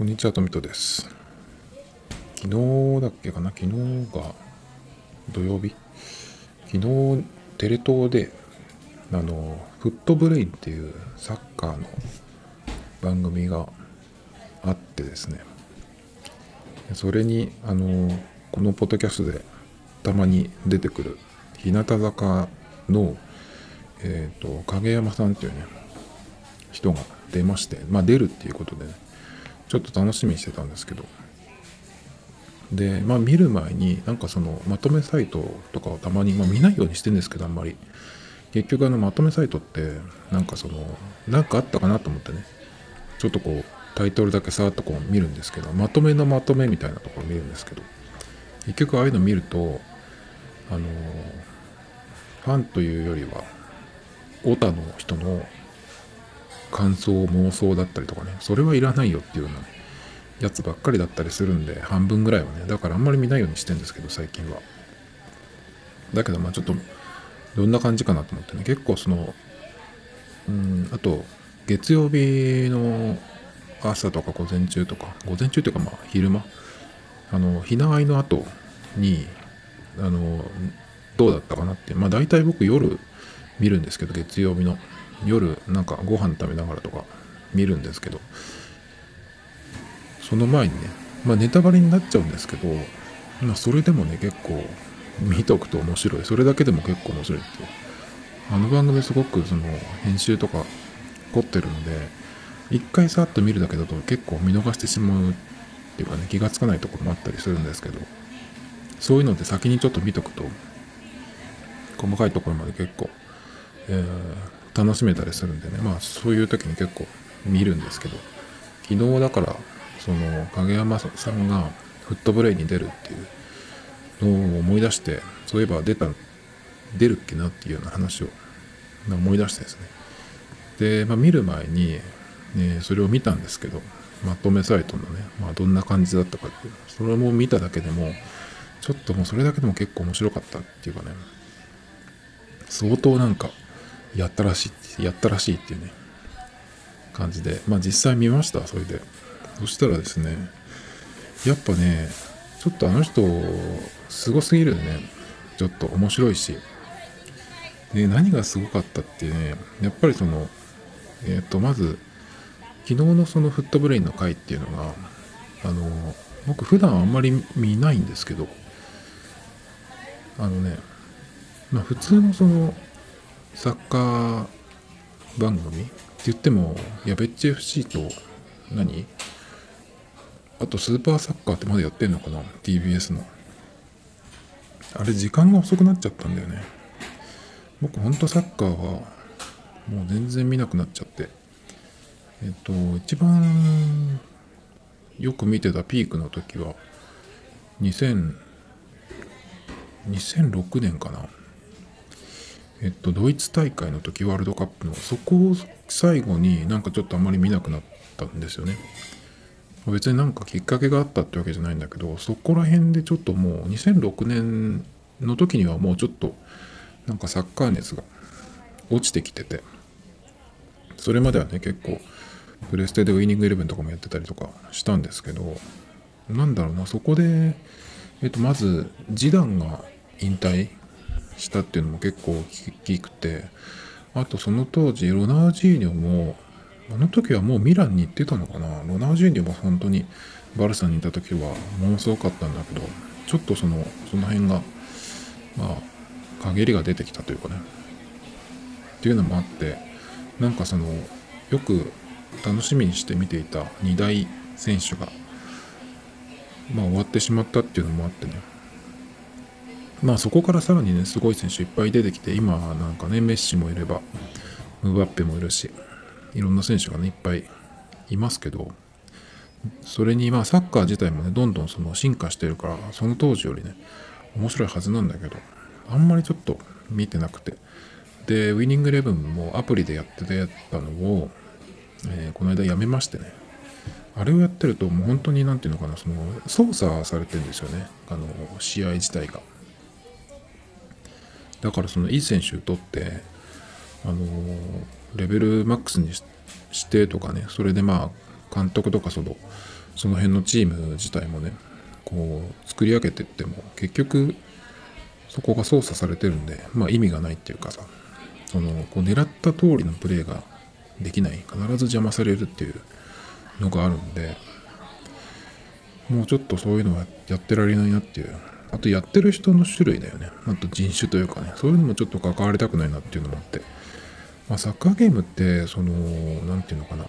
こんにちは、トミトです。昨日だっけかな？昨日が土曜日？昨日、テレ東で、あの、フットブレインっていうサッカーの番組があってですね、それに、あの、このポッドキャストでたまに出てくる日向坂の、えっ、と、影山さんっていうね、人が出まして、まあ出るっていうことでね、ちょっと楽しみにしてたんですけど、で、まあ見る前に、なんかそのまとめサイトとかをたまに、まあ見ないようにしてるんですけど、あんまり。結局あのまとめサイトって、なんかその、なんかあったかなと思ってね、ちょっとこう、タイトルだけさっとこう見るんですけど、まとめのまとめみたいなところ見るんですけど、結局ああいうの見ると、あの、ファンというよりは、オタの人の感想妄想だったりとかね。それはいらないよっていうようなやつばっかりだったりするんで半分ぐらいはね。だからあんまり見ないようにしてんですけど最近は。だけどまあちょっとどんな感じかなと思ってね。結構そのうんあと月曜日の朝とか午前中とか午前中というかまあ昼間。あのひなあいの後にあのどうだったかなって。まあ大体僕夜見るんですけど月曜日の。夜なんかご飯食べながらとか見るんですけどその前にねまあネタバレになっちゃうんですけどまあそれでもね結構見とくと面白い。それだけでも結構面白いっていう。あの番組すごくその編集とか凝ってるんで一回さっと見るだけだと結構見逃してしまうっていうかね気がつかないところもあったりするんですけどそういうので先にちょっと見とくと細かいところまで結構、えー楽しめたりするんでね。まあそういう時に結構見るんですけど。昨日だからその影山さんがフットブレイに出るっていうのを思い出してそういえば出た出るっけなっていうような話を思い出してですね。で、まあ、見る前に、ね、それを見たんですけどまとめサイトのね、まあ、どんな感じだったかっていうそれも見ただけでもちょっともうそれだけでも結構面白かったっていうかね。相当なんかやったらしい、やったらしいっていうね、感じで、まあ実際見ました、それで。そしたらですね、やっぱね、ちょっとあの人、すごすぎるね。ちょっと面白いし。で、何がすごかったってね、やっぱりその、えっ、と、まず、昨日のそのフットブレインの回っていうのが、あの、僕普段あんまり見ないんですけど、あのね、まあ普通のその、サッカー番組って言っても、やべっち FC と何？あとスーパーサッカーってまだやってんのかな ?TBS の。あれ時間が遅くなっちゃったんだよね。僕ほんとサッカーはもう全然見なくなっちゃって。えっと、一番よく見てたピークの時は2000 2006年かな。えっと、ドイツ大会の時ワールドカップのそこを最後になんかちょっとあんまり見なくなったんですよね。別になんかきっかけがあったってわけじゃないんだけどそこら辺でちょっともう2006年の時にはもうちょっとなんかサッカー熱が落ちてきててそれまではね結構プレステでウイニングイレブンとかもやってたりとかしたんですけどなんだろうなそこでえっとまずジダンが引退したっていうのも結構大きくてあとその当時ロナウジーニョもあの時はもうミランに行ってたのかな。ロナウジーニョも本当にバルサにいた時はものすごかったんだけどちょっとそのその辺がまあ陰りが出てきたというかね。っていうのもあってなんかそのよく楽しみにして見ていた2大選手がまあ終わってしまったっていうのもあってね。まあそこからさらにね、すごい選手いっぱい出てきて、今なんかね、メッシもいれば、ムバッペもいるし、いろんな選手がね、いっぱいいますけど、それにまあサッカー自体もね、どんどんその進化してるから、その当時よりね、面白いはずなんだけど、あんまりちょっと見てなくて。で、ウィニングイレブンもアプリでやってたのを、えーこの間やめましてね。あれをやってると、もう本当になんていうのかな、その操作されてるんですよね。あの、試合自体が。だからそのいい選手を取って、あのレベルマックスにししてとかねそれでまあ監督とかそのその辺のチーム自体もねこう作り上げてっても結局そこが操作されてるんで、まあ、意味がないっていうかさそのこう狙った通りのプレーができない必ず邪魔されるっていうのがあるんでもうちょっとそういうのはやってられないなっていうあとやってる人の種類だよね。あと人種というかね。そういうのもちょっと関わりたくないなっていうのもあって、まあ、サッカーゲームってその何て言うのかな。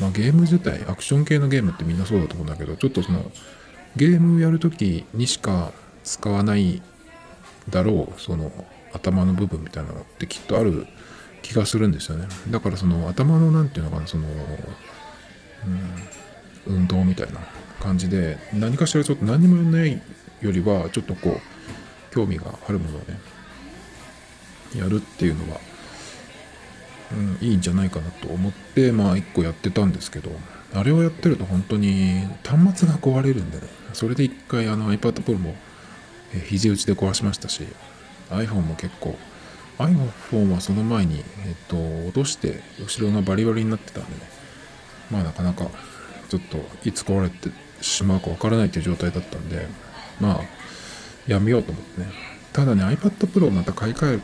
まあ、ゲーム自体アクション系のゲームってみんなそうだと思うんだけどちょっとそのゲームをやるときにしか使わないだろうその頭の部分みたいなのってきっとある気がするんですよね。だからその頭の何て言うのかなその、うん、運動みたいな感じで何かしらちょっと何もやんないよりはちょっとこう興味があるものをねやるっていうのは、うん、いいんじゃないかなと思ってまあ一個やってたんですけどあれをやってると本当に端末が壊れるんでねそれで一回あの iPad Pro も肘打ちで壊しましたし iPhone も結構 iPhone はその前に、えっと、落として後ろがバリバリになってたんでねまあなかなかちょっといつ壊れてしまうかわからないという状態だったんでまあやめようと思ってねただね iPad Pro また買い替え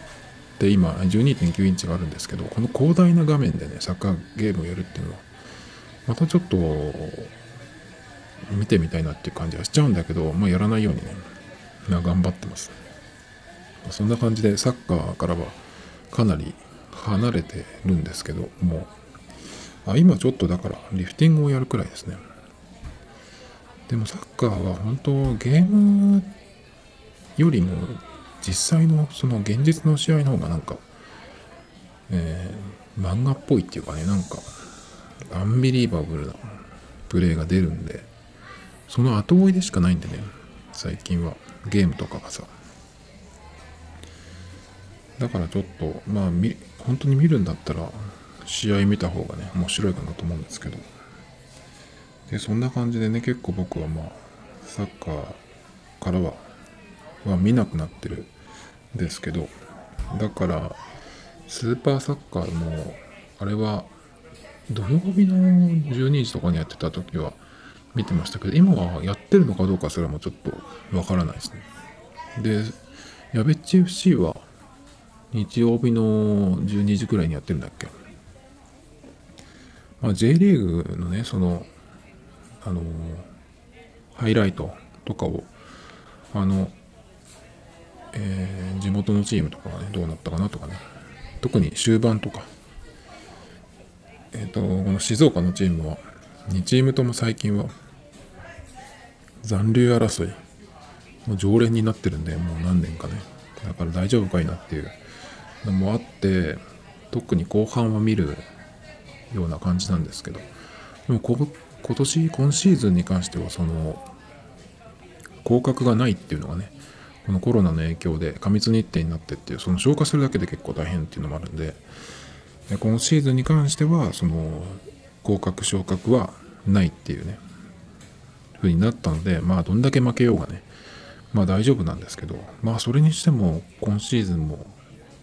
て今12.9インチがあるんですけどこの広大な画面でねサッカーゲームをやるっていうのはまたちょっと見てみたいなっていう感じはしちゃうんだけど、まあ、やらないようにね、頑張ってます。そんな感じでサッカーからはかなり離れてるんですけど、もう、あ今ちょっとだからリフティングをやるくらいですね。でもサッカーは本当ゲームよりも実際のその現実の試合の方がなんか、えー、漫画っぽいっていうかね、なんかアンビリーバブルなプレーが出るんで、その後追いでしかないんでね、最近は。ゲームとかがさ。だからちょっと、まあ、本当に見るんだったら、試合見た方がね、面白いかなと思うんですけど。で、そんな感じでね、結構僕はまあ、サッカーからは、は見なくなってるんですけど、だから、スーパーサッカーも、あれは土曜日の12時とかにやってた時は見てましたけど、今はやってるのかどうかすらもちょっとわからないですね。で、やべっち FC は日曜日の12時くらいにやってるんだっけまあ、J リーグのね、その、あの、ハイライトとかを、あの、えー、地元のチームとかがね、どうなったかなとかね、特に終盤とか、えっ、ー、と、この静岡のチームは、2チームとも最近は残留争いもう常連になってるんで、もう何年かね。だから大丈夫かいなっていう。のもあって、特に後半は見るような感じなんですけど、でも今年、今シーズンに関しては、その、降格がないっていうのがね、このコロナの影響で過密日程になってっていう、その消化するだけで結構大変っていうのもあるんで、で今シーズンに関してはその合格昇格はないっていうね風になったのでまあどんだけ負けようがねまあ大丈夫なんですけどまあそれにしても今シーズンも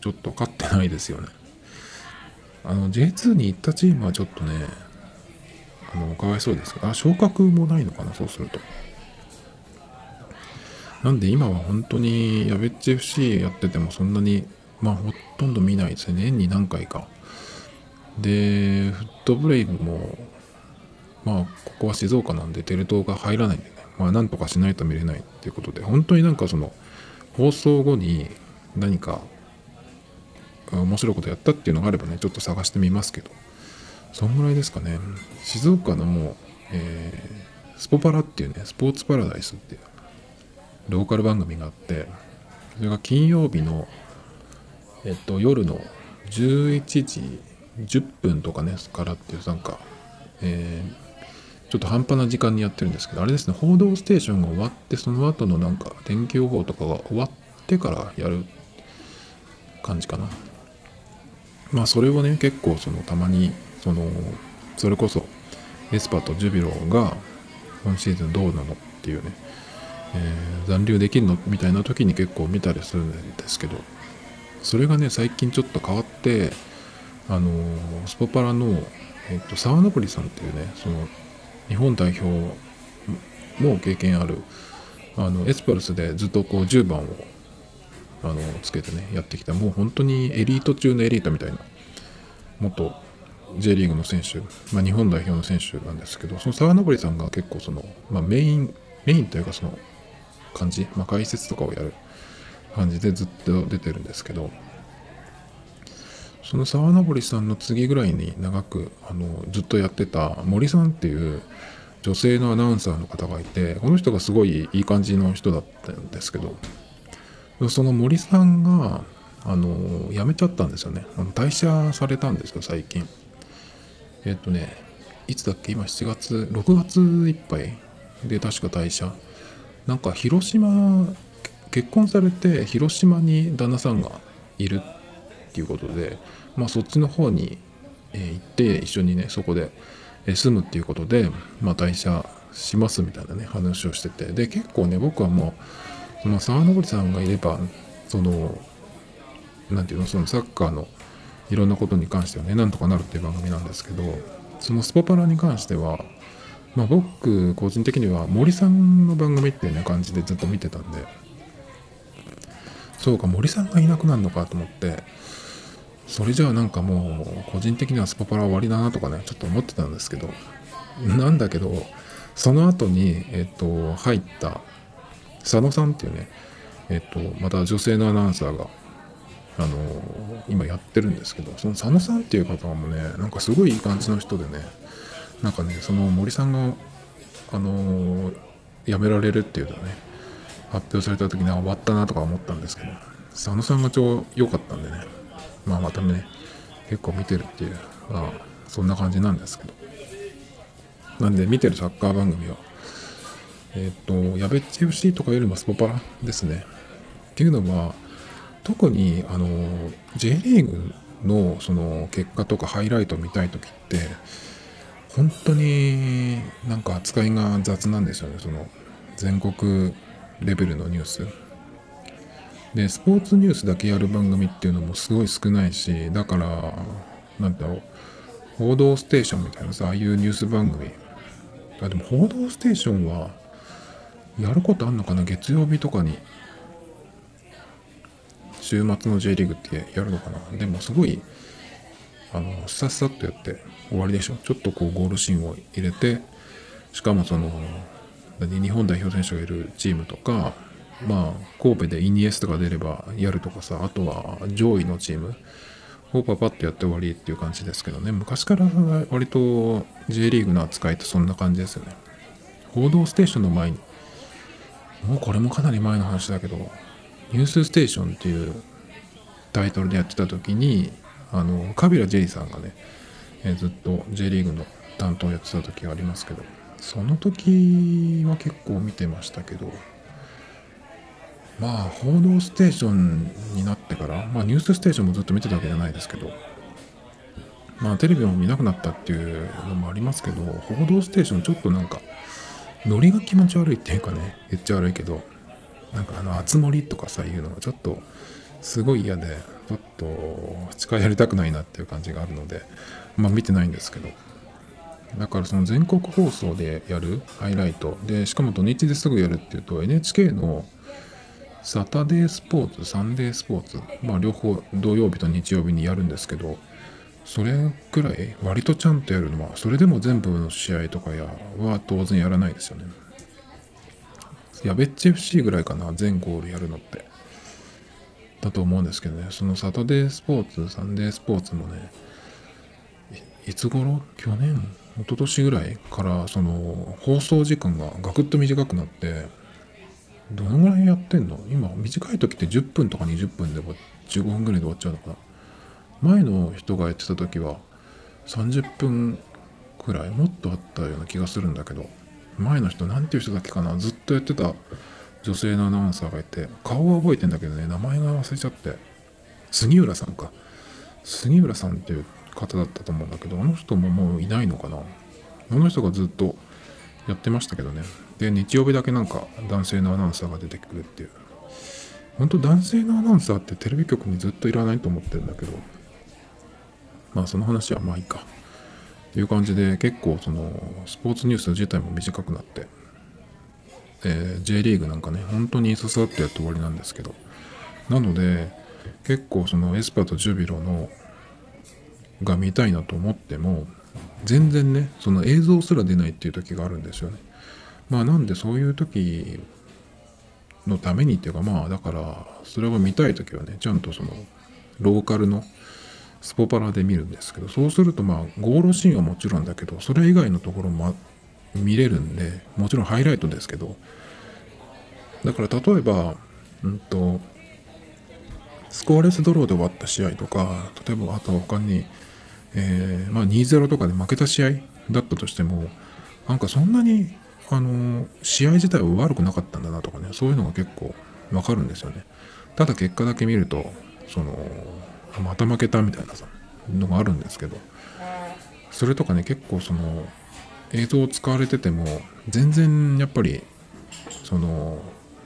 ちょっと勝ってないですよね。あの J2 に行ったチームはちょっとねあのかわいそうですあ昇格もないのかなそうすると。なんで今は本当にやべっち FC やっててもそんなにまあほとんど見ないですね。年に何回か。で、フットブレイブも、まあ、ここは静岡なんでテレ東が入らないんでね、まあ、なんとかしないと見れないっていうことで、本当になんかその、放送後に何か面白いことやったっていうのがあればね、ちょっと探してみますけど、そんぐらいですかね。静岡の、えー、スポパラっていうね、スポーツパラダイスっていうローカル番組があって、それが金曜日の、えっと、夜の11時10分とかねからっていうなんか、えー、ちょっと半端な時間にやってるんですけどあれですね「報道ステーション」が終わってその後のなんか天気予報とかが終わってからやる感じかなまあそれをね結構そのたまにそのそれこそエスパとジュビロが今シーズンどうなのっていうね、えー、残留できるのみたいな時に結構見たりするんですけどそれがね最近ちょっと変わってあのスポパラの、えっと、沢登さんっていうねその日本代表も経験あるあのエスパルスでずっとこう10番をあのつけてねやってきたもう本当にエリート中のエリートみたいな元 J リーグの選手、まあ、日本代表の選手なんですけどその沢登さんが結構その、まあ、メインメインというかその感じ、まあ、解説とかをやる感じでずっと出てるんですけどその沢登さんの次ぐらいに長くあのずっとやってた森さんっていう女性のアナウンサーの方がいてこの人がすごいいい感じの人だったんですけどその森さんがあの辞めちゃったんですよね。あの退社されたんですよ最近。えっとねいつだっけ？今7月6月いっぱい。で確か退社。なんか広島結婚されて広島に旦那さんがいるっていうことでまあそっちの方に、え行って一緒にねそこで住むっていうことで、まあ、退社しますみたいなね話をしてて。で結構ね僕はもうその沢登さんがいればその何て言うのそのサッカーのいろんなことに関してはねなんとかなるっていう番組なんですけどそのスポパラに関してはまあ僕個人的には森さんの番組っていうね感じでずっと見てたんでそうか森さんがいなくなるのかと思ってそれじゃあなんかもう個人的にはスポパラ終わりだなとかねちょっと思ってたんですけどなんだけどその後にえっと入った佐野さんっていうねえっとまた女性のアナウンサーがあの今やってるんですけどその佐野さんっていう方もねなんかすごいいい感じの人でねなんかねその森さんがあの辞められるっていうのはね発表された時に終わったなとか思ったんですけど佐野さんが超良かったんでねまあまたね結構見てるっていうまあそんな感じなんですけど。なんで見てるサッカー番組はえっ、ー、とやべっち FC とかよりもスポパラですね。っていうのは特にあの J リーグのその結果とかハイライト見たい時って本当になんか扱いが雑なんですよね。その全国レベルのニュース。でスポーツニュースだけやる番組っていうのもすごい少ないしだからなんだろう「報道ステーション」みたいなさああいうニュース番組。あでも「報道ステーション」はやることあんのかな？月曜日とかに。週末の J リーグってやるのかな？でもすごいあのさっさっとやって終わりでしょ？ちょっとこうゴールシーンを入れてしかもその日本代表選手がいるチームとかまあ、神戸でイニエスとか出ればやるとかさ、あとは上位のチームをパパッとやって終わりっていう感じですけどね、昔から割と J リーグの扱いってそんな感じですよね。報道ステーションの前に、もうこれもかなり前の話だけど、ニュースステーションっていうタイトルでやってた時に、あの、カビラ・ジェリーさんがね、え、ずっと J リーグの担当やってた時がありますけど、その時は結構見てましたけど、まあ「報道ステーション」になってからまあ「ニュースステーション」もずっと見てたわけじゃないですけどまあテレビも見なくなったっていうのもありますけど「報道ステーション」ちょっとなんかノリが気持ち悪いっていうかね言っちゃ悪いけどなんかあの「あつ森」とかさいうのがちょっとすごい嫌でちょっと近寄りたくないなっていう感じがあるのでまあ見てないんですけどだからその全国放送でやるハイライトでしかも土日ですぐやるっていうと NHK のサタデースポーツ、サンデースポーツ、まあ両方土曜日と日曜日にやるんですけど、それくらい割とちゃんとやるのは、それでも全部の試合とかやは当然やらないですよね。やべっち FC ぐらいかな、全ゴールやるのって。だと思うんですけどね、そのサタデースポーツ、サンデースポーツもね、いつ頃？去年？一昨年ぐらいからその放送時間がガクッと短くなってどのぐらいやってんの？今短い時って10分とか20分で15分ぐらいで終わっちゃうのかな？前の人がやってた時は30分くらい？もっとあったような気がするんだけど。前の人なんていう人だっけかな？ずっとやってた女性のアナウンサーがいて顔は覚えてんだけどね名前が忘れちゃって。杉浦さんか。杉浦さんっていう方だったと思うんだけどあの人ももういないのかな？あの人がずっとやってましたけどね。で日曜日だけなんか男性のアナウンサーが出てくるっていう。本当男性のアナウンサーってテレビ局にずっといらないと思ってるんだけど。まあその話はまあいいか。っていう感じで結構そのスポーツニュース自体も短くなって、えー、J リーグなんかね本当にささってやって終わりなんですけどなので結構そのエスパーとジュビロのが見たいなと思っても全然ねその映像すら出ないっていう時があるんですよね。まあなんでそういう時のためにっていうかまあだからそれを見たい時はねちゃんとそのローカルのスポパラで見るんですけどそうするとまあゴールシーンはもちろんだけどそれ以外のところも見れるんでもちろんハイライトですけどだから例えばうんとスコアレスドローで終わった試合とか例えばあと他に、えー、まあ、2-0とかで負けた試合だったとしてもなんかそんなにあの試合自体は悪くなかったんだなとかねそういうのが結構わかるんですよね。ただ結果だけ見るとそのまた負けたみたいなさのがあるんですけど。それとかね結構その映像を使われてても全然やっぱりその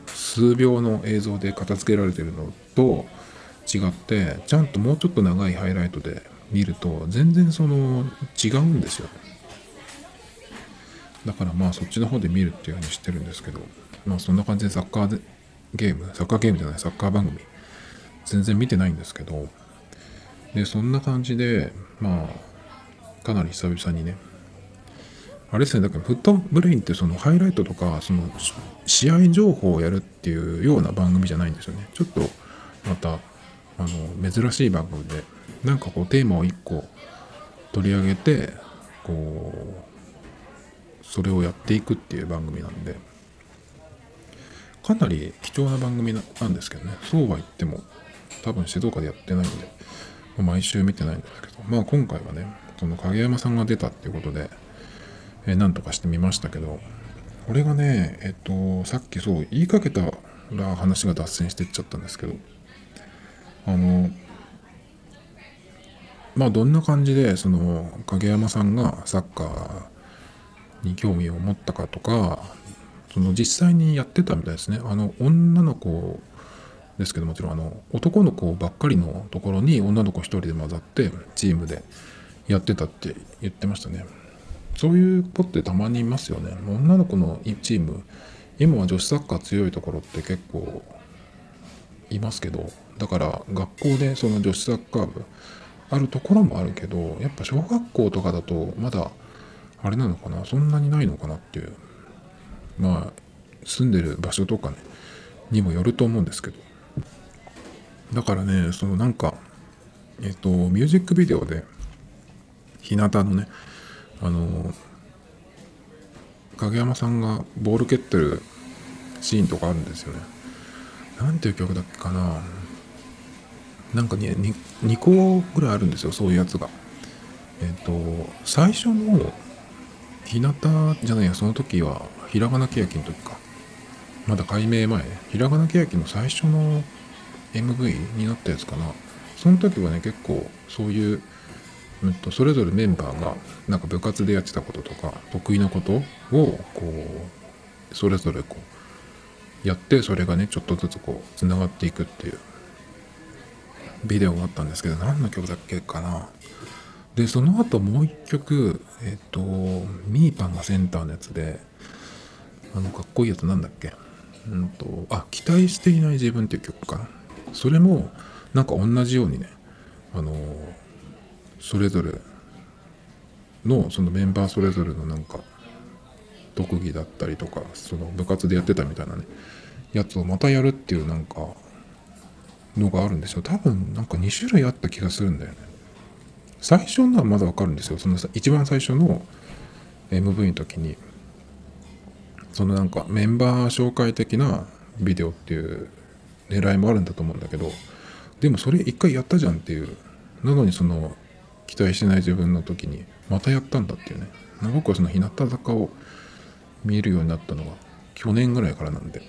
数秒の映像で片付けられてるのと違ってちゃんともうちょっと長いハイライトで見ると全然その違うんですよ。だからまあそっちの方で見るっていうようにしてるんですけどまあそんな感じでサッカーゲームサッカーゲームじゃないサッカー番組全然見てないんですけどでそんな感じでまあかなり久々にね。あれですねだからフットブレインってそのハイライトとかその試合情報をやるっていうような番組じゃないんですよね。ちょっとまたあの珍しい番組でなんかこうテーマを1個取り上げてこうそれをやっていくっていう番組なんで。かなり貴重な番組なんですけどね。そうは言っても多分静岡でやってないんで。毎週見てないんですけどまあ今回はねその影山さんが出たっていうことで、えー、なんとかしてみましたけどこれがねえっとさっきそう言いかけたら話が脱線してっちゃったんですけどあのまあどんな感じでその影山さんがサッカーに興味を持ったかとかその実際にやってたみたいですね。あの女の子ですけどもちろんあの男の子ばっかりのところに女の子一人で混ざってチームでやってたって言ってましたね。そういう子ってたまにいますよね。女の子のチーム今は女子サッカー強いところって結構いますけどだから学校でその女子サッカー部あるところもあるけどやっぱ小学校とかだとまだあれなのかなそんなにないのかなっていう。まあ住んでる場所とかねにもよると思うんですけど。だからねそのなんかえっとミュージックビデオで日向のねあの影山さんがボール蹴ってるシーンとかあるんですよね。なんていう曲だっけかな。なんかね 2, 2個ぐらいあるんですよそういうやつが。えっと最初の日向じゃないやその時はひらがなけやきの時か。まだ改名前。ひらがなけやきの最初の MV になったやつかな。その時はね結構そういう、うんと、それぞれメンバーがなんか部活でやってたこととか得意なことをこうそれぞれこうやってそれがねちょっとずつこうつながっていくっていうビデオがあったんですけど何の曲だっけかな。でその後もう一曲えっ、とミーパンがセンターのやつであのかっこいいやつなんだっけ。うんとあ期待していない自分っていう曲かな。それもなんか同じようにねあのそれぞれのそのメンバーそれぞれのなんか特技だったりとかその部活でやってたみたいなねやつをまたやるっていうなんかのがあるんですよ。多分なんか2種類あった気がするんだよね。最初のはまだわかるんですよ。その一番最初の MV の時にそのなんかメンバー紹介的なビデオっていう狙いもあるんだと思うんだけどでもそれ一回やったじゃんっていう。なのにその期待してない自分の時にまたやったんだっていうね。僕はその日向坂を見えるようになったのが去年ぐらいからなんで。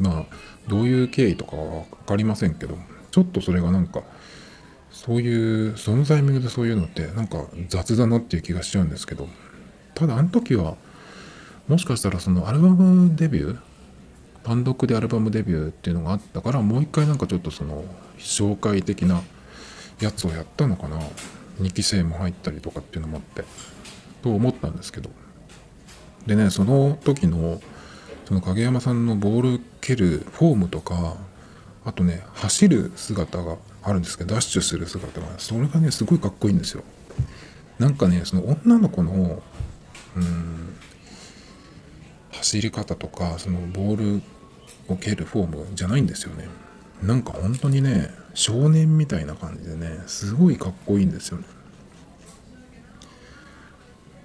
まあどういう経緯とかは分かりませんけどちょっとそれがなんかそういうそのタイミングでそういうのってなんか雑だなっていう気がしちゃうんですけど。ただあの時はもしかしたらそのアルバムデビュー単独でアルバムデビューっていうのがあったからもう一回なんかちょっとその紹介的なやつをやったのかな。2期生も入ったりとかっていうのもあってと思ったんですけど。でねその時のその影山さんのボール蹴るフォームとかあとね走る姿があるんですけどダッシュする姿がそれがねすごいかっこいいんですよ。なんかねその女の子のうん走り方とかそのボールを蹴るフォームじゃないんですよね。なんか本当にね少年みたいな感じでねすごいかっこいいんですよね。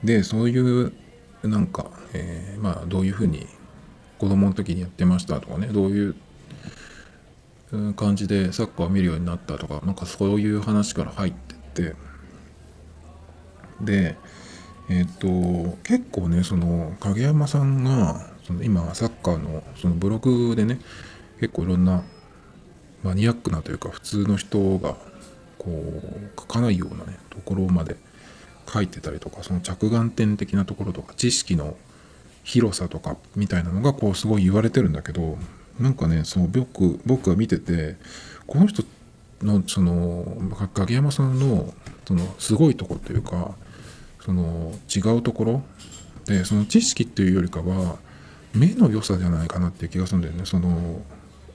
でそういうなんか、えー、まあどういうふうに子供の時にやってましたとかねどういう感じでサッカーを見るようになったとかなんかそういう話から入ってって。でえっ、ー、と結構ねその影山さんがその今サッカーのそのブログでね結構いろんなマニアックなというか普通の人がこう書かないようなねところまで書いてたりとかその着眼点的なところとか知識の広さとかみたいなのがこうすごい言われてるんだけどなんかねその僕僕が見ててこの人のその影山さんのそのすごいとこというかその違うところ？でその知識っていうよりかは目の良さじゃないかなっていう気がするんだよね。その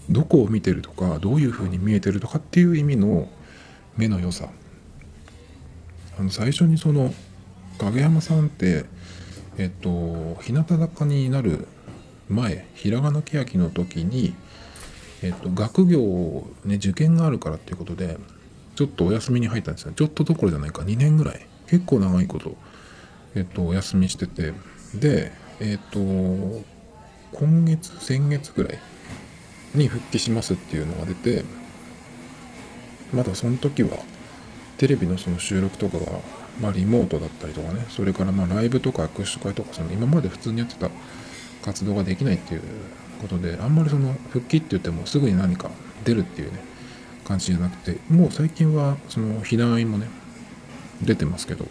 どこを見てるとかどういうふうに見えてるとかっていう意味の目の良さ。あの最初にその影山さんってえっと日向坂になる前ひらがなけやきの時に、えっと、学業を、ね、受験があるからっていうことでちょっとお休みに入ったんですよ。ちょっとどころじゃないか。2年ぐらい。結構長いこと、えっと、お休みしてて。でえっと今月先月ぐらいに復帰しますっていうのが出てまだその時はテレビのその収録とかが、まあ、リモートだったりとかねそれからまライブとか握手会とかその今まで普通にやってた活動ができないっていうことであんまりその復帰って言ってもすぐに何か出るっていうね感じじゃなくてもう最近はその避難員もね出てますけど。っ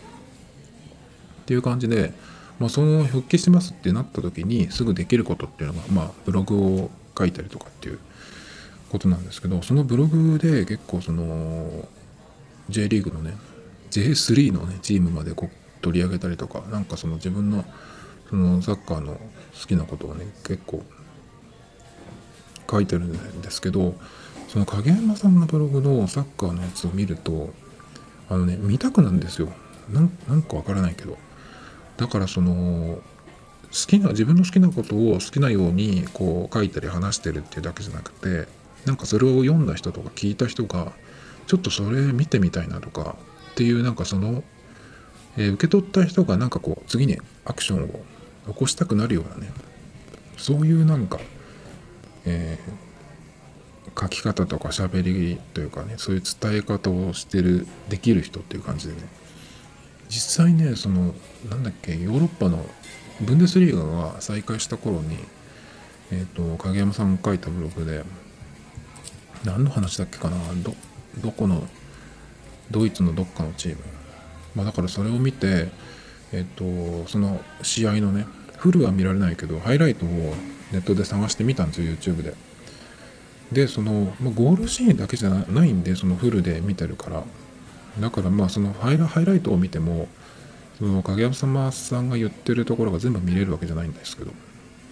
ていう感じで、まあ、その復帰してますってなった時にすぐできることっていうのが、まあ、ブログを書いたりとかっていうことなんですけどそのブログで結構その J リーグのね J3 のねチームまでこう取り上げたりとかなんかその自分のそのサッカーの好きなことをね結構書いてるんですけどその影山さんのブログのサッカーのやつを見るとあのね見たくなんですよ。なんかわからないけど。だからその好きな自分の好きなことを好きなようにこう書いたり話してるっていうだけじゃなくてなんかそれを読んだ人とか聞いた人がちょっとそれ見てみたいなとかっていうなんかその、えー、受け取った人がなんかこう次にアクションを起こしたくなるようなねそういうなんか、えー、書き方とか喋りというかねそういう伝え方をしてるできる人っていう感じでね実際ねそのなんだっけヨーロッパのブンデスリーガが再開した頃に、え、ー、と、影山さんが書いたブログで、何の話だっけかなど、どこの、ドイツのどっかのチーム。まあだからそれを見て、えっ、ー、と、その試合のね、フルは見られないけど、ハイライトをネットで探してみたんですよ、YouTube で。で、その、ま、ゴールシーンだけじゃないんで、そのフルで見てるから。だからまあ、そのハイライトを見ても、その影山さんが言ってるところが全部見れるわけじゃないんですけど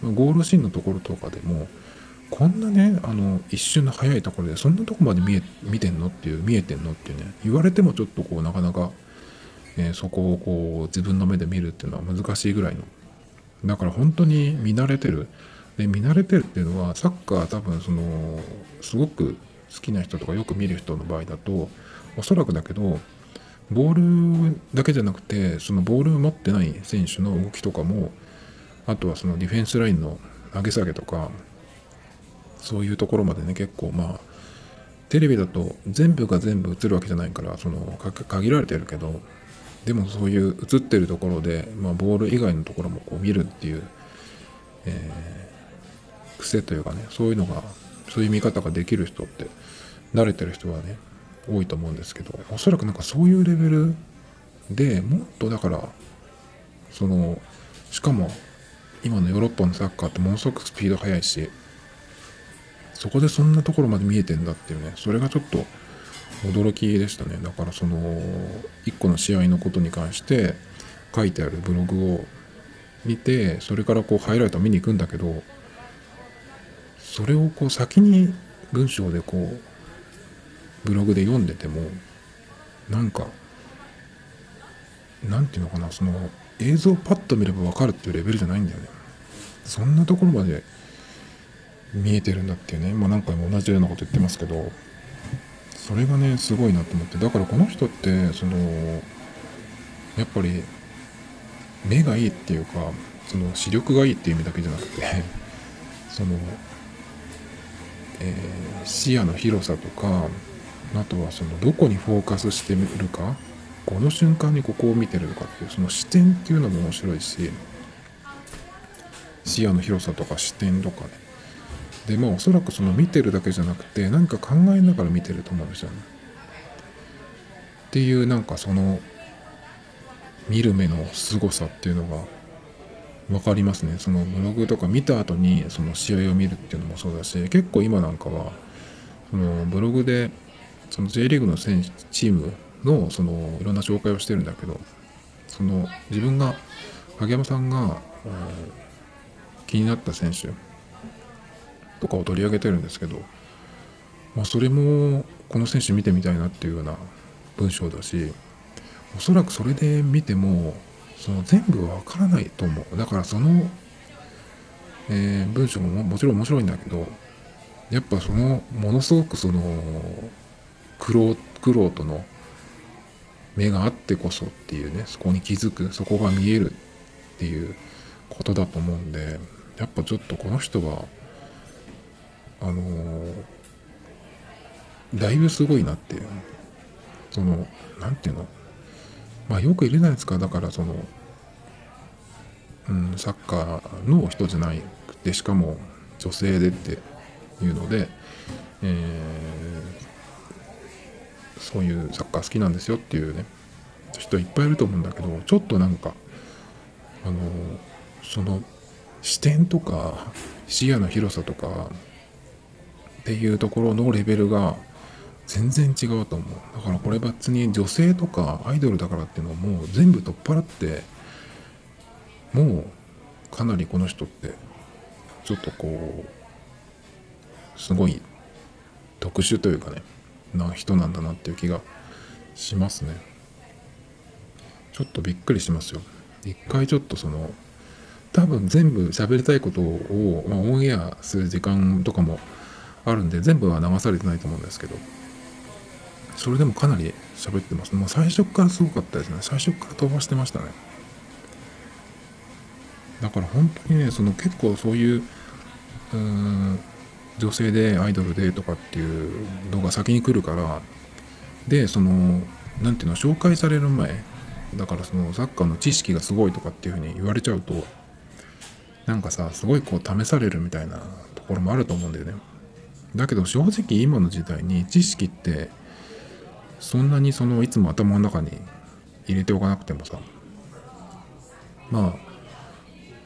ゴールシーンのところとかでもこんなねあの一瞬の早いところでそんなとこまで見え見てんのっていう見えてんのっていうね言われてもちょっとこうなかなか、えー、そこをこう自分の目で見るっていうのは難しいぐらいのだから本当に見慣れてるで見慣れてるっていうのはサッカー多分そのすごく好きな人とかよく見る人の場合だとおそらくだけどボールだけじゃなくてそのボールを持ってない選手の動きとかもあとはそのディフェンスラインの上げ下げとかそういうところまでね結構まあテレビだと全部が全部映るわけじゃないからその限られてるけどでもそういう映ってるところで、まあ、ボール以外のところもこう見るっていう、え、癖というかねそういうのがそういう見方ができる人って慣れてる人はね多いと思うんですけどおそらくなんかそういうレベルでもっとだからそのしかも今のヨーロッパのサッカーってものすごくスピード速いしそこでそんなところまで見えてんだっていうねそれがちょっと驚きでしたね。だからその1個の試合のことに関して書いてあるブログを見てそれからこうハイライト見に行くんだけどそれをこう先に文章でこうブログで読んでてもなんかなんていうのかなその映像をパッと見れば分かるっていうレベルじゃないんだよね。そんなところまで見えてるんだっていうね。まあ何回も同じようなこと言ってますけどそれがねすごいなと思って。だからこの人ってそのやっぱり目がいいっていうかその視力がいいっていう意味だけじゃなくて その、えー、視野の広さとかあとはそのどこにフォーカスしてみるかこの瞬間にここを見てるのかっていうその視点っていうのも面白いし視野の広さとか視点とかね。でまあおそらくその見てるだけじゃなくて何か考えながら見てると思うんですよね。っていうなんかその見る目の凄さっていうのが分かりますね。そのブログとか見た後にその試合を見るっていうのもそうだし結構今なんかはそのブログでその J リーグの選手チームのそのいろんな紹介をしてるんだけどその自分が影山さんが、気になった選手とかを取り上げてるんですけど、まあ、それもこの選手見てみたいなっていうような文章だしおそらくそれで見てもその全部わからないと思う。だからその、えー、文章ももちろん面白いんだけどやっぱそのものすごくその苦労苦労との目があってこそっていうねそこに気づくそこが見えるっていうことだと思うんでやっぱちょっとこの人はあのー、だいぶすごいなっていう。その何て言うの？まあよくいるじゃないですか。だからその、うん、サッカーの人じゃないくてしかも女性でっていうので、えー、そういうサッカー好きなんですよっていうね人いっぱいいると思うんだけどちょっとなんかあのその視点とか視野の広さとかっていうところのレベルが全然違うと思う。だからこれ別に女性とかアイドルだからっていうのはもう全部取っ払ってもうかなりこの人ってちょっとこうすごい特殊というかねな人なんだなっていう気がしますね。ちょっとびっくりしますよ。一回ちょっとその多分全部喋りたいことを、まあ、オンエアする時間とかもあるんで全部は流されてないと思うんですけど。それでもかなり喋ってます。もう最初からすごかったですね。最初から飛ばしてましたね。だから本当にね、その結構そういう、うん、女性でアイドルでとかっていうのが先に来るから、で、その、何ていうの、紹介される前、だからそのサッカーの知識がすごいとかっていうふうに言われちゃうと、なんかさ、すごいこう試されるみたいなところもあると思うんだよね。だけど正直今の時代に知識ってそんなにそのいつも頭の中に入れておかなくてもさ。ま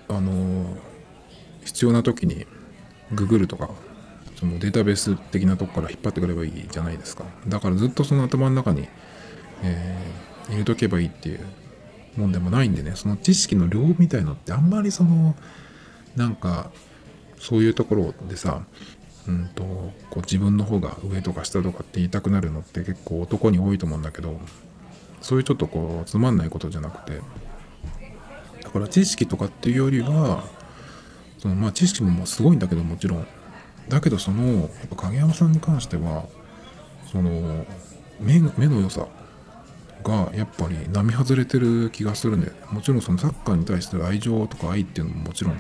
ああの必要な時にググるとかそのデータベース的なとこから引っ張ってくればいいじゃないですか。だからずっとその頭の中に、えー、入れとけばいいっていうもんでもないんでね。その知識の量みたいのってあんまりそのなんかそういうところでさうんとこう自分の方が上とか下とかって言いたくなるのって結構男に多いと思うんだけどそういうちょっとこうつまんないことじゃなくてだから知識とかっていうよりはそのまあ知識ももすごいんだけどもちろん。だけどそのやっぱ影山さんに関してはその目目の良さがやっぱり並外れてる気がするんでもちろんそのサッカーに対する愛情とか愛っていうのももちろん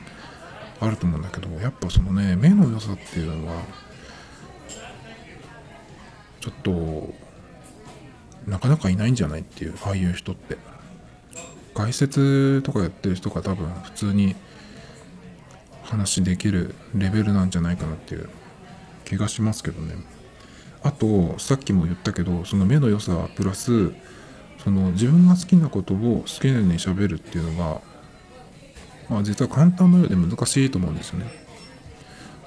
あると思うんだけどやっぱそのね目の良さっていうのはちょっとなかなかいないんじゃないっていうああいう人って。解説とかやってる人が多分普通に話できるレベルなんじゃないかなっていう気がしますけどね。あとさっきも言ったけどその目の良さプラスその自分が好きなことを好きなようにしゃべるっていうのがまあ、実は簡単のよ。うで難しいと思うんですよね。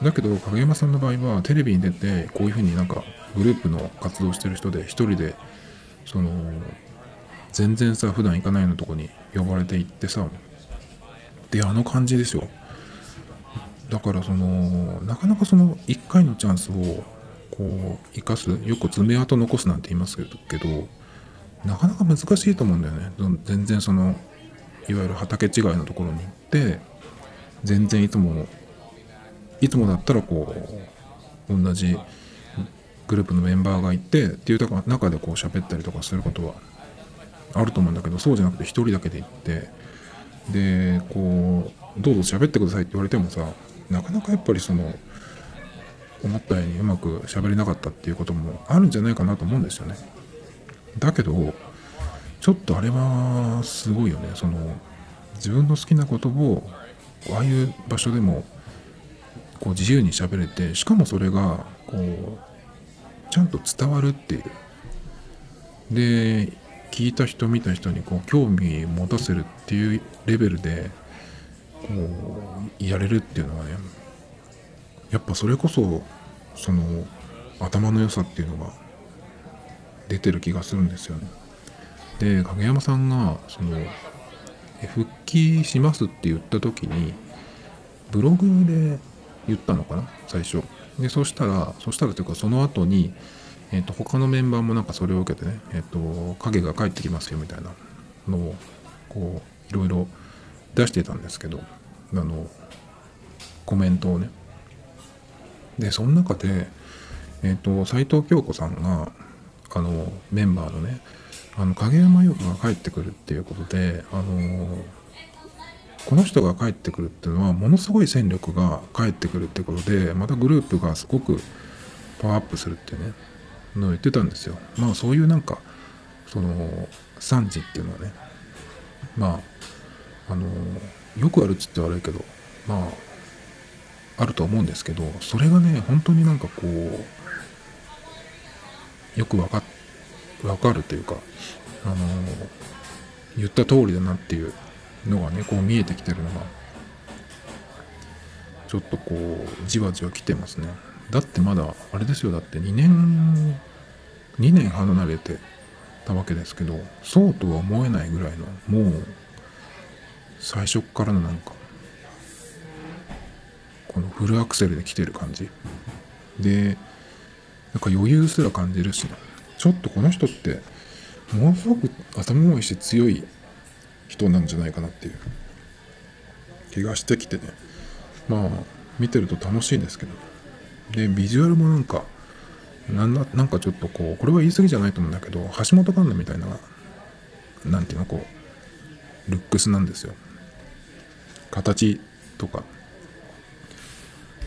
だけど影山さんの場合はテレビに出てこういうふうになんかグループの活動してる人で一人でその全然さ普段行かないようなとこに呼ばれて行ってさであの感じですよ。だからそのなかなかその1回のチャンスをこう生かすよく爪痕残すなんて言いますけどなかなか難しいと思うんだよね。全然そのいわゆる畑違いのところに行って全然いつもいつもだったらこう同じグループのメンバーがいてっていう中でこう喋ったりとかすることはあると思うんだけどそうじゃなくて一人だけで行ってでこうどうぞ喋ってくださいって言われてもさなかなかやっぱりその思ったようにうまく喋れなかったっていうこともあるんじゃないかなと思うんですよね。だけどちょっとあれはすごいよねその自分の好きなことをああいう場所でもこう自由に喋れてしかもそれがこうちゃんと伝わるっていうで聞いた人見た人にこう興味持たせるっていうレベルでこうやれるっていうのはねやっぱそれこそその頭の良さっていうのが出てる気がするんですよね。で影山さんがその復帰しますって言った時にブログで言ったのかな？最初。でそしたらそしたらというかその後にえーと、他のメンバーもなんかそれを受けてね、えーと、影が帰ってきますよみたいなのをこういろいろ出してたんですけどあのコメントをね。でその中で、えーと、斎藤京子さんがあのメンバーのねあの影山優香が帰ってくるっていうことであのこの人が帰ってくるっていうのはものすごい戦力が帰ってくるってことでまたグループがすごくパワーアップするってねの言ってたんですよ。まあそういうなんかその産地っていうのはねまああのよくあるっつって悪いけどまああると思うんですけどそれがね本当になんかこうよくわかってわかるというかあの言った通りだなっていうのがねこう見えてきてるのがちょっとこうじわじわ来てますね。だってまだあれですよだって2年2年離れてたわけですけどそうとは思えないぐらいのもう最初っからのなんかこのフルアクセルで来てる感じでなんか余裕すら感じるしねちょっとこの人ってものすごく頭もいいし強い人なんじゃないかなっていう。気がしてきてね。まあ見てると楽しいですけど。でビジュアルもなんかなんなんかちょっとこうこれは言い過ぎじゃないと思うんだけど橋本環奈みたいななんていうのこうルックスなんですよ。形とか。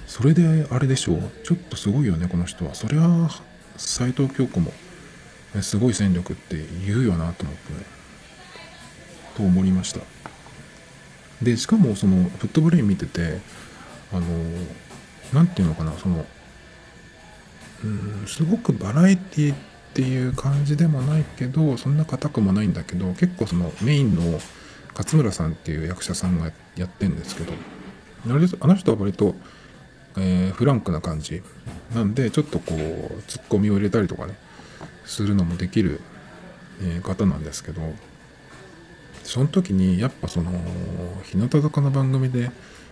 それであれでしょう。ちょっとすごいよねこの人は。それは斎藤京子もすごい戦力って言うよなと思ってね。と思いました。でしかもそのフットブレイン見ててあの何て言うのかなそのうんすごくバラエティっていう感じでもないけどそんな硬くもないんだけど結構そのメインの勝村さんっていう役者さんがやってんですけどあの人は割と、えー、フランクな感じなんでちょっとこうツッコミを入れたりとかねするのもできる、え、方なんですけどその時にやっぱその日向坂の番組で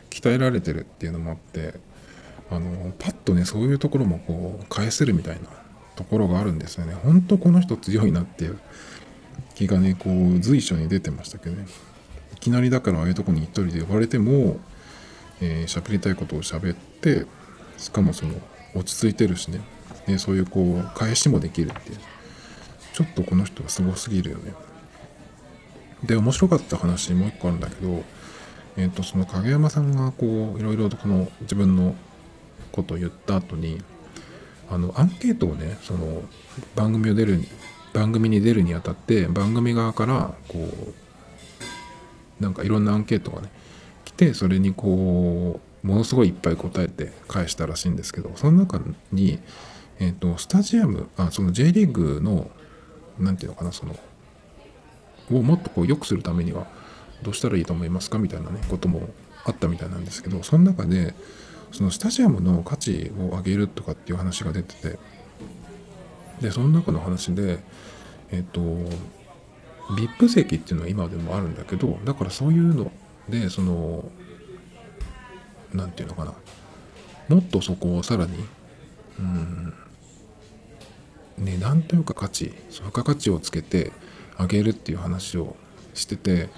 鍛えられてるっていうのもあってあのパッとねそういうところもこう返せるみたいなところがあるんですよね。ほんとこの人強いなっていう気がねこう随所に出てましたけどね。いきなりだからああいうとこに一人で呼ばれてもえー、喋りたいことを喋ってしかもその落ち着いてるしね。でそういうこう返しもできるっていう。ちょっとこの人はすごすぎるよね。で面白かった話もう一個あるんだけどえっ、ー、とその影山さんがこういろいろとこの自分のことを言った後にあのアンケートをねその番組を出る番組に出るにあたって番組側からこうなんかいろんなアンケートがね来てそれにこうものすごいいっぱい答えて返したらしいんですけどその中に、えーと、スタジアムあその J リーグの何て言うのかなそのをもっとこう良くするためにはどうしたらいいと思いますかみたいなねこともあったみたいなんですけどその中でそのスタジアムの価値を上げるとかっていう話が出ててでその中の話でえっ、と VIP 席っていうのは今でもあるんだけどだからそういうのでその何て言うのかなもっとそこをさらにうん値段というか価値付加価値をつけてあげるっていう話をしてて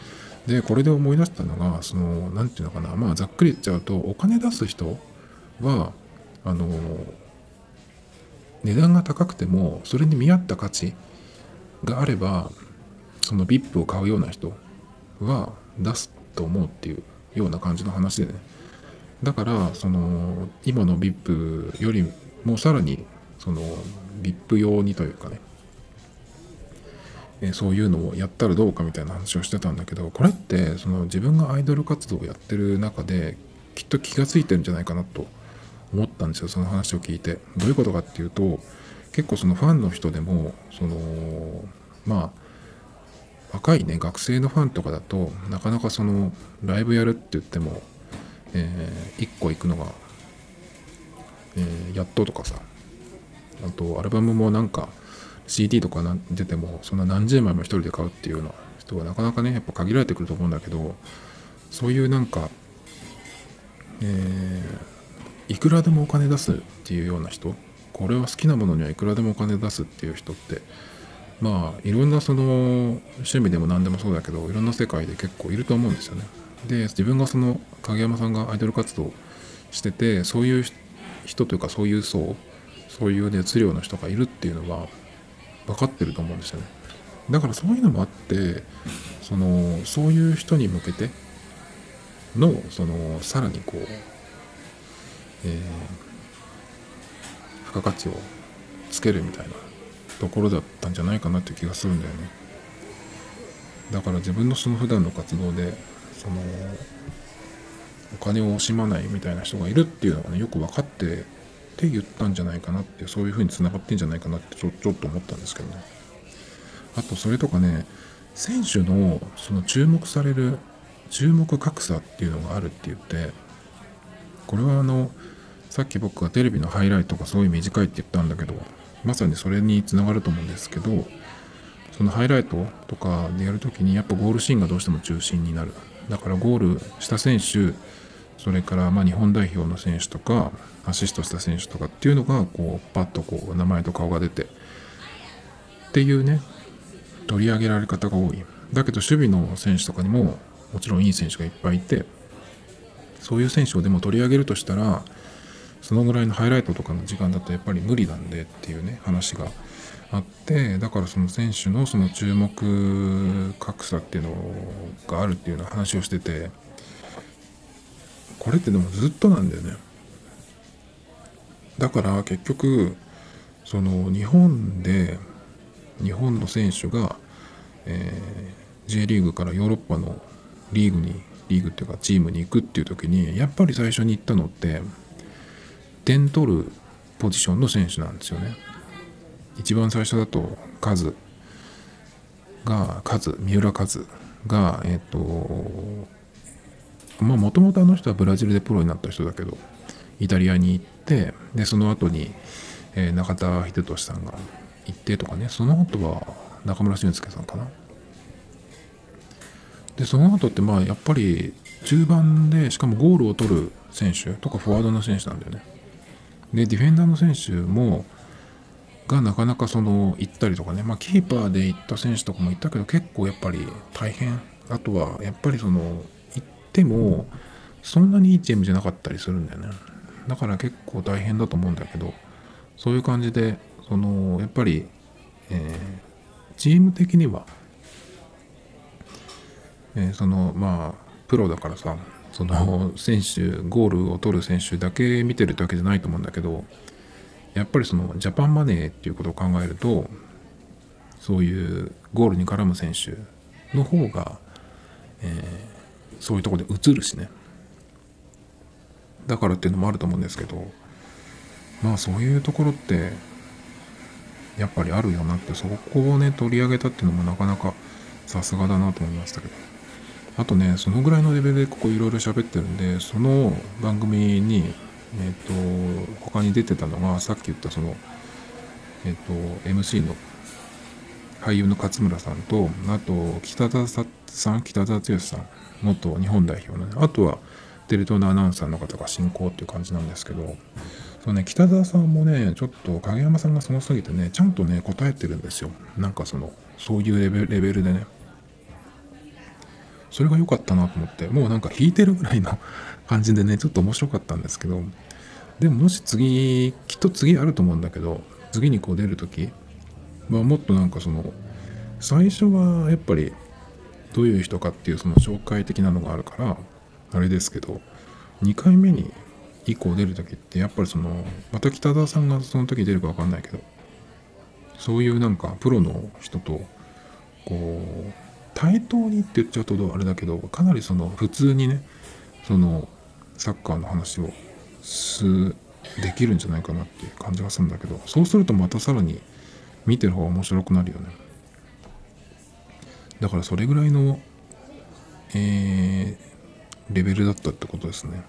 でこれで思い出したのがその何て言うのかなまあざっくり言っちゃうとお金出す人はあの値段が高くてもそれに見合った価値があればその VIP を買うような人は出すと思うっていうような感じの話でね。だからその今の VIP よりもさらにその VIP 用にというかね。えそういうのをやったらどうかみたいな話をしてたんだけどこれってその自分がアイドル活動をやってる中できっと気が付いてるんじゃないかなと思ったんですよその話を聞いて。どういうことかっていうと結構そのファンの人でもそのまあ若いね学生のファンとかだとなかなかそのライブやるって言っても、えー、1個行くのが、えー、やっととかさあとアルバムもなんか CD とか出てもそんな何十枚も一人で買うっていうような人がなかなかねやっぱ限られてくると思うんだけどそういうなんか、えー、いくらでもお金出すっていうような人これは好きなものにはいくらでもお金出すっていう人ってまあいろんなその趣味でも何でもそうだけどいろんな世界で結構いると思うんですよね。で自分がその影山さんがアイドル活動しててそういう人というかそういう層そういう熱量の人がいるっていうのは分かってると思うんですよね。だからそういうのもあってそのそういう人に向けてのそのさらにこう、えー、付加価値をつけるみたいなところだったんじゃないかなっていう気がするんだよね。だから自分のその普段の活動でそのお金を惜しまないみたいな人がいるっていうのがねよく分かってって言ったんじゃないかなってそういうふうにつながってんじゃないかなってちょちょっと思ったんですけどね。あとそれとかね選手のその注目される注目格差っていうのがあるって言ってこれはあのさっき僕がテレビのハイライトがすごい短いって言ったんだけどまさにそれにつながると思うんですけどそのハイライトとかでやるときにやっぱゴールシーンがどうしても中心になる。だからゴールした選手それからま日本代表の選手とかアシストした選手とかっていうのがこうパッとこう名前と顔が出てっていうね取り上げられ方が多い。だけど守備の選手とかにももちろんいい選手がいっぱいいてそういう選手をでも取り上げるとしたらそのぐらいのハイライトとかの時間だとやっぱり無理なんでっていうね話があってだからその選手のその注目格差っていうのがあるっていうような話をしててこれってでもずっとなんだよね。だから結局その日本で日本の選手が、えー、J リーグからヨーロッパのリーグにリーグっていうかチームに行くっていう時にやっぱり最初に行ったのって点取るポジションの選手なんですよね。一番最初だとカズがカズ三浦カズがえっ、ー、とまあもともとあの人はブラジルでプロになった人だけどイタリアに行ってでその後に、えー、中田英寿さんが行ってとかねその後は中村俊輔さんかな。でその後ってまあやっぱり中盤でしかもゴールを取る選手とかフォワードの選手なんだよね。でディフェンダーの選手もがなかなかその行ったりとかね。まあキーパーで行った選手とかもいたけど結構やっぱり大変。あとはやっぱりそのてもそんなにいいチームじゃなかったりするんだよね。だから結構大変だと思うんだけどそういう感じでそのやっぱり、えー、チーム的には、えー、そのまあプロだからさその選手ゴールを取る選手だけ見てるってわけじゃないと思うんだけどやっぱりそのジャパンマネーっていうことを考えるとそういうゴールに絡む選手の方が、えー、そういうとこで映るしね。だからっていうのもあると思うんですけどまあそういうところってやっぱりあるよなってそこをね取り上げたっていうのもなかなかさすがだなと思いましたけど。あとねそのぐらいのレベルでここいろいろ喋ってるんでその番組にえっ、と他に出てたのがさっき言ったそのえっ、と MC の俳優の勝村さんとあと北田さん北田剛さん。元日本代表のねあとはテレ東のアナウンサーの方が進行っていう感じなんですけどそうね北澤さんもねちょっと影山さんがすごすぎてねちゃんとね答えてるんですよ。なんかそのそういうレベレベルでね。それが良かったなと思ってもうなんか弾いてるぐらいの 感じでねちょっと面白かったんですけどでももし次きっと次あると思うんだけど次にこう出る時まあもっとなんかその最初はやっぱりどういう人かっていうその紹介的なのがあるからあれですけど2回目に以降出る時ってやっぱりそのまた北澤さんがその時出るか分かんないけどそういうなんかプロの人とこう対等にって言っちゃうとあれだけどかなりその普通にねそのサッカーの話をすできるんじゃないかなっていう感じがするんだけどそうするとまたさらに見てる方が面白くなるよね。だからそれぐらいのえー、レベルだったってことですね。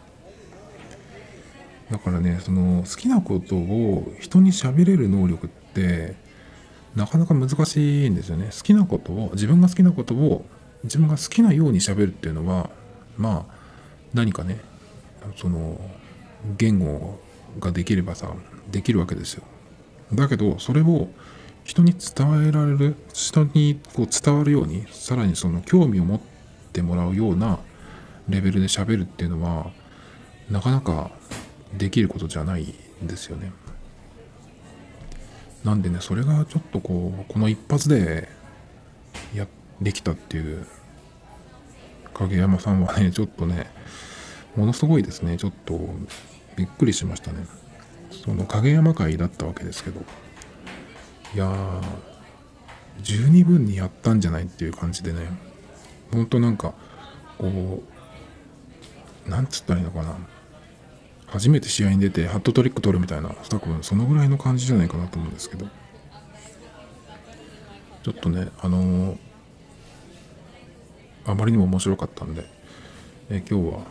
だからねその好きなことを人に喋れる能力ってなかなか難しいんですよね。好きなことを自分が好きなことを自分が好きなように喋るっていうのはまあ何かねその言語ができればさできるわけですよ。だけどそれを人に伝えられる人にこう伝わるようにさらにその興味を持ってもらうようなレベルで喋るっていうのはなかなかできることじゃないんですよね。なんでねそれがちょっとこうこの一発でやできたっていう影山さんはねちょっとねものすごいですね。ちょっとびっくりしましたね。その影山会だったわけですけど。いやー十二分にやったんじゃないっていう感じでねほんとなんかこうなんつったらいいのかな。初めて試合に出てハットトリック取るみたいな多分そのぐらいの感じじゃないかなと思うんですけど。ちょっとねあのー、あまりにも面白かったんで、えー、今日は、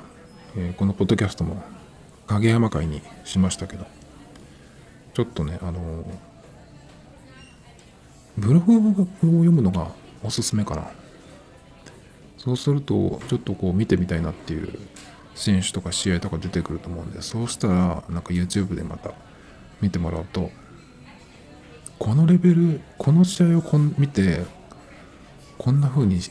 えー、このポッドキャストも影山会にしましたけどちょっとねあのブログを読むのがおすすめかな。そうするとちょっとこう見てみたいなっていう選手とか試合とか出てくると思うんでそうしたらなんか YouTube でまた見てもらうとこのレベルこの試合をこん見てこんな風に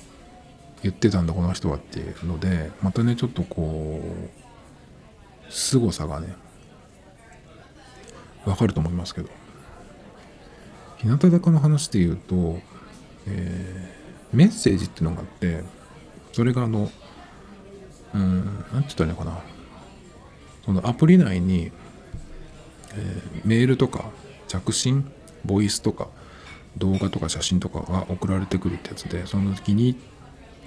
言ってたんだこの人はっていうのでまたねちょっとこう凄さがねわかると思いますけど。日向坂の話で言うと、えー、メッセージっていうのがあってそれがあのうん、なんて言ったらいいのかな。そのアプリ内に、えー、メールとか着信、ボイスとか動画とか写真とかが送られてくるってやつで、その気に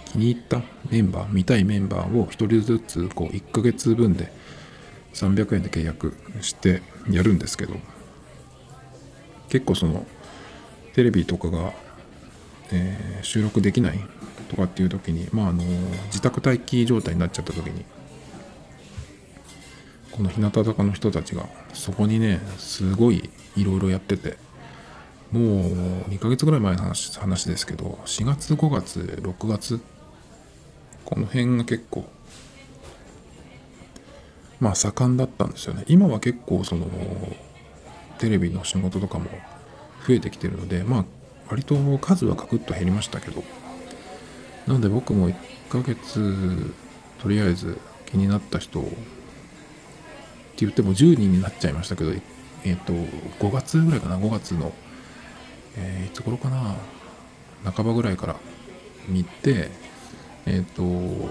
気に入ったメンバー、見たいメンバーを1人ずつこう1ヶ月分で300円で契約してやるんですけど、結構そのテレビとかが、えー、収録できないとかっていう時に、まあ、あの自宅待機状態になっちゃった時にこの日向坂の人たちがそこにねすごいいろいろやっててもう2ヶ月ぐらい前の話話ですけど4月5月6月この辺が結構まあ盛んだったんですよね。今は結構そのテレビの仕事とかも増えてきてるのでまあ割と数はガクッと減りましたけど。なので僕も1ヶ月とりあえず気になった人って言っても10人になっちゃいましたけど、えっ、ー、と、5月ぐらいかな、5月の、えー、いつ頃かな、半ばぐらいから見て、えっ、ー、と、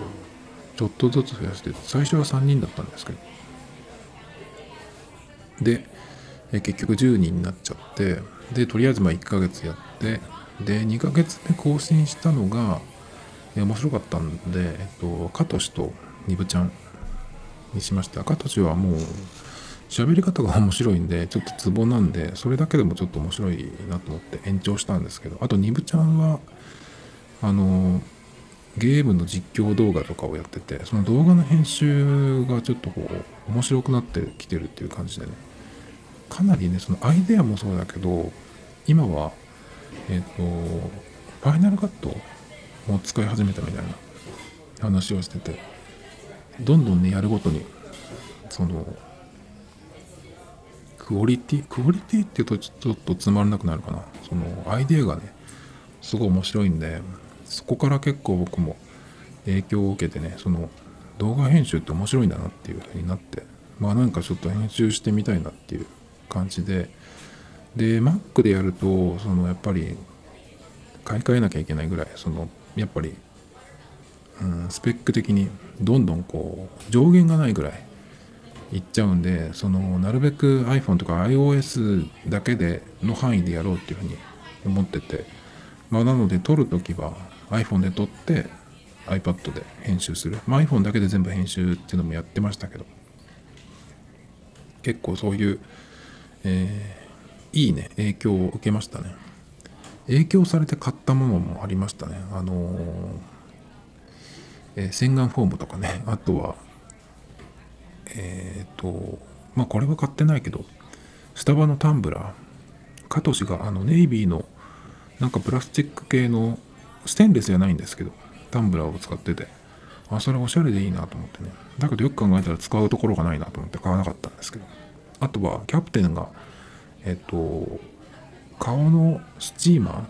ちょっとずつ増やして、最初は3人だったんですけど、で、え結局10人になっちゃって、で、とりあえずまあ1ヶ月やって、で、2ヶ月目更新したのが、面白かったんで、えっと、カトシとニブちゃんにしました。カトシはもう、喋り方が面白いんで、ちょっとツボなんで、それだけでもちょっと面白いなと思って延長したんですけど、あとニブちゃんは、あの、ゲームの実況動画とかをやっててその動画の編集がちょっとこう面白くなってきてるっていう感じでねかなりねそのアイデアもそうだけど今はえっ、とファイナルカットも使い始めたみたいな話をしててどんどんねやるごとにそのクオリティクオリティっていうとちょっとつまらなくなるかな。そのアイデアがねすごい面白いんでそこから結構僕も影響を受けてねその動画編集って面白いんだなっていう風になってまあなんかちょっと編集してみたいなっていう感じで。で Mac でやるとそのやっぱり買い替えなきゃいけないぐらいそのやっぱり、うん、スペック的にどんどんこう上限がないぐらいいっちゃうんでそのなるべく iPhone とか iOS だけでの範囲でやろうっていうふうに思ってて、まあ、なので撮るときは iPhone で撮って iPad で編集する、まあ、iPhone だけで全部編集っていうのもやってましたけど。結構そういう、えー、いいね影響を受けましたね。影響されて買ったものもありましたね。あのー、えー、洗顔フォームとかね。あとはえっ、とまあこれは買ってないけどスタバのタンブラー。カトシがあのネイビーのなんかプラスチック系のステンレスじゃないんですけどタンブラーを使ってて。あそれおしゃれでいいなと思ってね。だけどよく考えたら使うところがないなと思って買わなかったんですけど。あとはキャプテンがえっ、と顔のスチーマ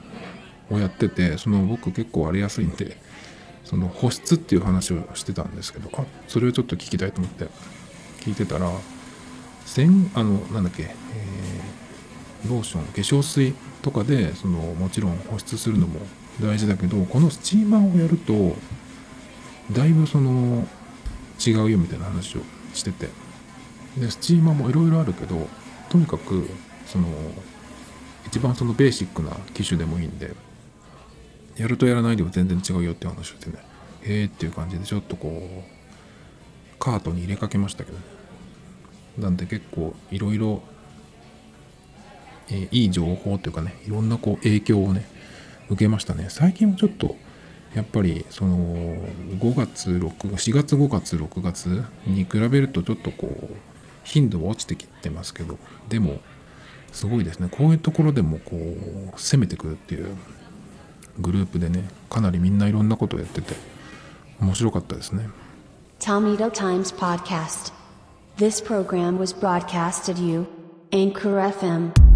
ーをやっててその僕結構荒れやすいんでその保湿っていう話をしてたんですけどあそれをちょっと聞きたいと思って聞いてたらせんあのなんだっけ、えー、ローション化粧水とかでそのもちろん保湿するのも大事だけどこのスチーマーをやるとだいぶその違うよみたいな話をしてて。でスチーマーもいろいろあるけどとにかくその一番そのベーシックな機種でもいいんでやるとやらないでは全然違うよって話をしてねへえっていう感じでちょっとこうカートに入れかけましたけどね。なんで結構いろいろいい情報というかねいろんなこう影響をね受けましたね。最近はちょっとやっぱりその5月6 4月5月6月に比べるとちょっとこう頻度は落ちてきてますけどでもすごいですね。こういうところでもこう攻めてくるっていうグループでねかなりみんないろんなことをやってて面白かったですね。Tomito Times Podcast. This program was broadcasted you Anchor FM